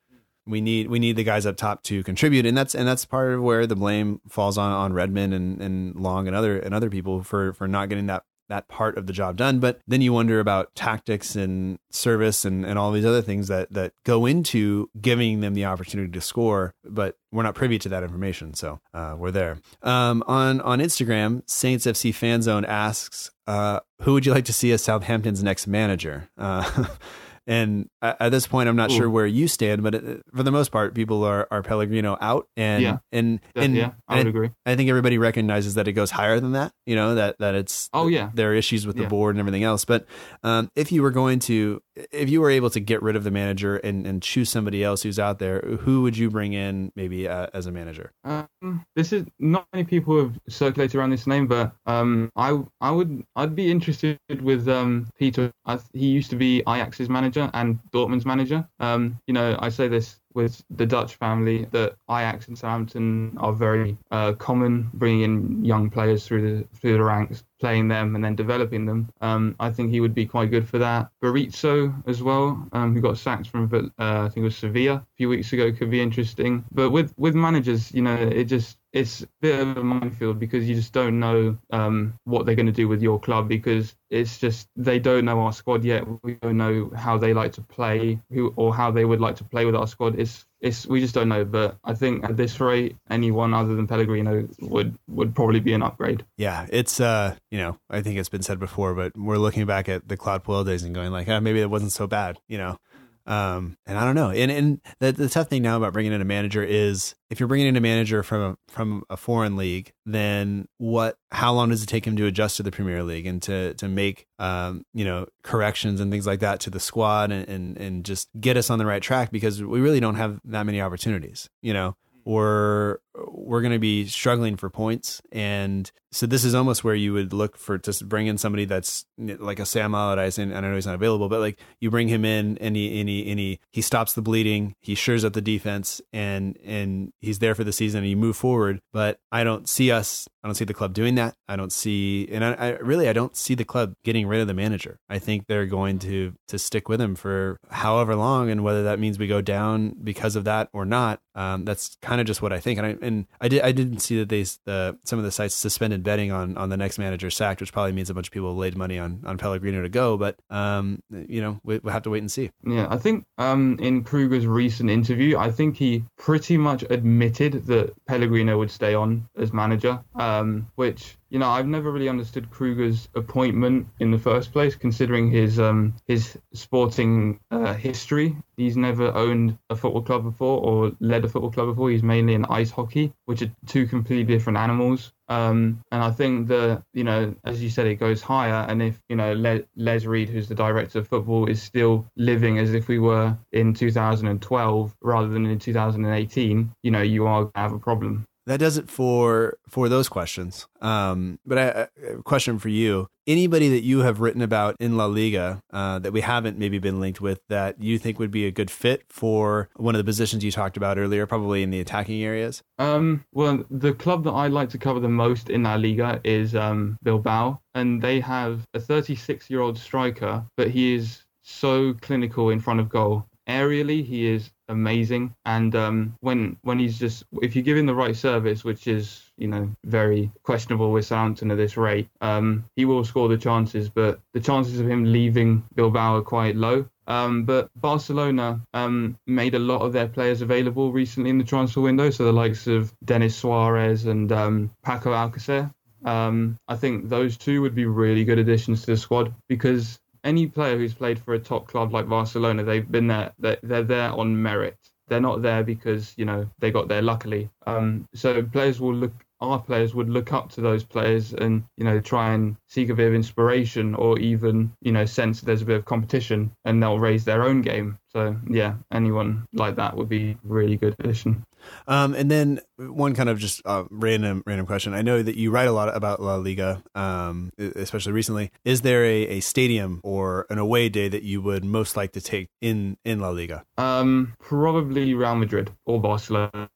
we need we need the guys up top to contribute. And that's and that's part of where the blame falls on on Redmond and and Long and other and other people for for not getting that that part of the job done. But then you wonder about tactics and service and and all these other things that that go into giving them the opportunity to score but we're not privy to that information. So uh, we're there. Um, on on Instagram Saints FC fan zone asks uh, who would you like to see as Southampton's next manager? Uh, [LAUGHS] And at this point, I'm not Ooh. sure where you stand, but uh, for the most part, people are, are Pellegrino out, and Yeah. and and yeah, I would and agree. I think everybody recognizes that it goes higher than that. You know that that it's Oh, yeah. there are issues with the Yeah. board and everything else. But um, if you were going to, if you were able to get rid of the manager and and choose somebody else who's out there, who would you bring in maybe uh, as a manager? Um, this is not many people have circulated around this name, but um, I I would I'd be interested with um Peter. I, he used to be Ajax's manager and Dortmund's manager. Um, you know, I say this with the Dutch family that Ajax and Southampton are very uh, common, bringing in young players through the through the ranks, playing them and then developing them. Um, I think he would be quite good for that. Berizzo as well, um, who got sacked from uh, I think it was Sevilla a few weeks ago, could be interesting. But with with managers, you know, it just it's a bit of a minefield because you just don't know um, what they're going to do with your club because it's just they don't know our squad yet. We don't know how they like to play, who or how they would like to play with our squad. It's it's we just don't know. But I think at this rate, anyone other than Pellegrino would would probably be an upgrade. Yeah, it's uh, you know, I think it's been said before, but we're looking back at the Claude Puel days and going like, ah, maybe it wasn't so bad, you know. Um, and I don't know. And and the the tough thing now about bringing in a manager is if you're bringing in a manager from a, from a foreign league, then what? How long does it take him to adjust to the Premier League and to to make um you know corrections and things like that to the squad and and, and just get us on the right track because we really don't have that many opportunities, you know we're we're going to be struggling for points. And so this is almost where you would look for to bring in somebody that's like a Sam Allardyce and I know he's not available but like you bring him in and he and he, and he, he stops the bleeding he shores up the defense and and he's there for the season and you move forward. But I don't see us I don't see the club doing that. I don't see and I, I really I don't see the club getting rid of the manager. I think they're going to to stick with him for however long and whether that means we go down because of that or not um, that's kind of just what I think. And I and I did I didn't see that they the some of the sites suspended betting on on the next manager sacked which probably means a bunch of people laid money on on Pellegrino to go but um you know we, we'll have to wait and see. Yeah, I think um, in Krueger's recent interview, I think he pretty much admitted that Pellegrino would stay on as manager, um, which you know I've never really understood Krueger's appointment in the first place, considering his um, his sporting uh, history. He's never owned a football club before or led a football club before. He's mainly in ice hockey, which are two completely different animals. Um, and I think that, you know, as you said, it goes higher. And if, you know, Le- Les Reed, who's the director of football, is still living as if we were in 2012 rather than in 2018, you know, you are have a problem. That does it for for those questions. Um, but I, a question for you: anybody that you have written about in La Liga uh, that we haven't maybe been linked with that you think would be a good fit for one of the positions you talked about earlier, probably in the attacking areas? Um, well, the club that I like to cover the most in La Liga is um, Bilbao, and they have a 36 year old striker, but he is so clinical in front of goal. Aerially, he is amazing, and um, when when he's just if you give him the right service, which is you know very questionable with Southampton at this rate, um, he will score the chances. But the chances of him leaving Bilbao are quite low. Um, but Barcelona um, made a lot of their players available recently in the transfer window, so the likes of Denis Suarez and um, Paco Alcacer. Um, I think those two would be really good additions to the squad because any player who's played for a top club like Barcelona, they've been there. They're, they're there on merit. They're not there because you know they got there luckily. Um, so players will look our players would look up to those players and you know try and seek a bit of inspiration or even you know sense there's a bit of competition and they'll raise their own game so yeah anyone like that would be really good addition um, and then one kind of just uh, random random question. I know that you write a lot about La Liga, um, especially recently. Is there a, a stadium or an away day that you would most like to take in in La Liga? Um, probably Real Madrid or Barcelona.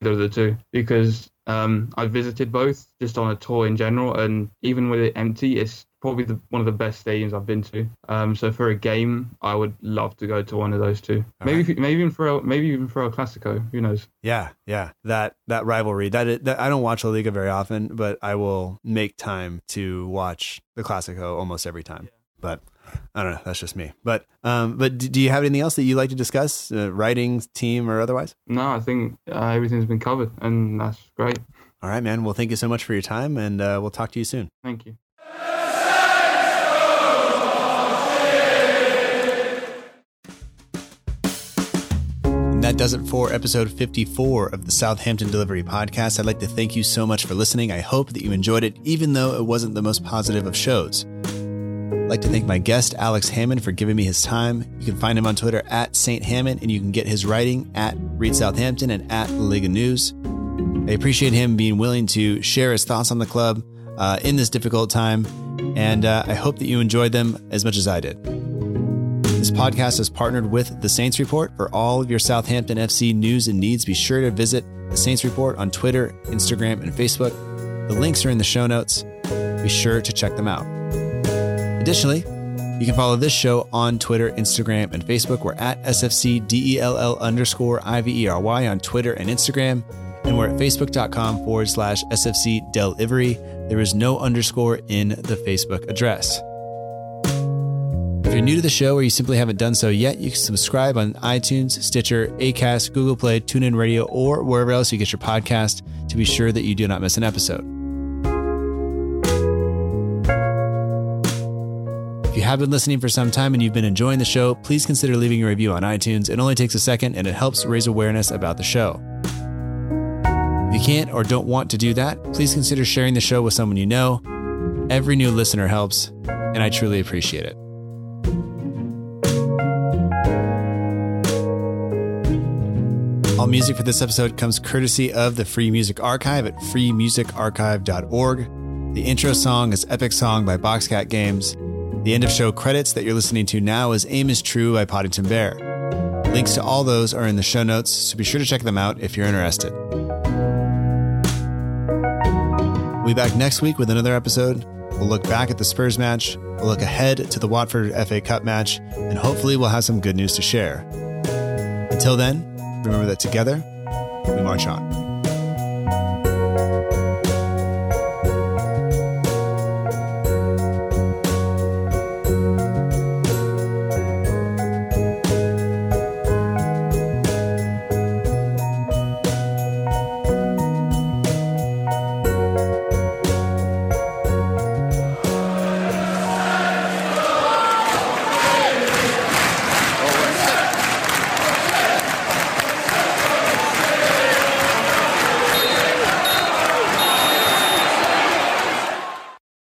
Those are the two because um, I visited both just on a tour in general, and even with it empty, it's probably the, one of the best stadiums I've been to. Um, so for a game, I would love to go to one of those two. All maybe right. maybe even for a, maybe even for a Clasico. Who knows? Yeah, yeah. That that rivalry. That, that I don't watch La Liga very often, but I will make time to watch the Clasico almost every time. Yeah. But I don't know. That's just me. But um, but do you have anything else that you like to discuss, uh, writing, team, or otherwise? No, I think uh, everything's been covered, and that's great. All right, man. Well, thank you so much for your time, and uh, we'll talk to you soon. Thank you. That does it for episode 54 of the Southampton Delivery Podcast. I'd like to thank you so much for listening. I hope that you enjoyed it, even though it wasn't the most positive of shows. I'd like to thank my guest, Alex Hammond, for giving me his time. You can find him on Twitter at St. Hammond, and you can get his writing at Read Southampton and at Liga News. I appreciate him being willing to share his thoughts on the club uh, in this difficult time, and uh, I hope that you enjoyed them as much as I did. This podcast is partnered with The Saints Report. For all of your Southampton FC news and needs, be sure to visit The Saints Report on Twitter, Instagram, and Facebook. The links are in the show notes. Be sure to check them out. Additionally, you can follow this show on Twitter, Instagram, and Facebook. We're at SFCDELL underscore IVERY on Twitter and Instagram. And we're at facebook.com forward slash SFC Delivery. There is no underscore in the Facebook address. If you're new to the show or you simply haven't done so yet, you can subscribe on iTunes, Stitcher, Acast, Google Play, TuneIn Radio, or wherever else you get your podcast to be sure that you do not miss an episode. If you have been listening for some time and you've been enjoying the show, please consider leaving a review on iTunes. It only takes a second and it helps raise awareness about the show. If you can't or don't want to do that, please consider sharing the show with someone you know. Every new listener helps, and I truly appreciate it. All music for this episode comes courtesy of the Free Music Archive at freemusicarchive.org. The intro song is Epic Song by Boxcat Games. The end of show credits that you're listening to now is Aim is True by Poddington Bear. Links to all those are in the show notes, so be sure to check them out if you're interested. We'll be back next week with another episode. We'll look back at the Spurs match, we'll look ahead to the Watford FA Cup match, and hopefully we'll have some good news to share. Until then, remember that together, we march on.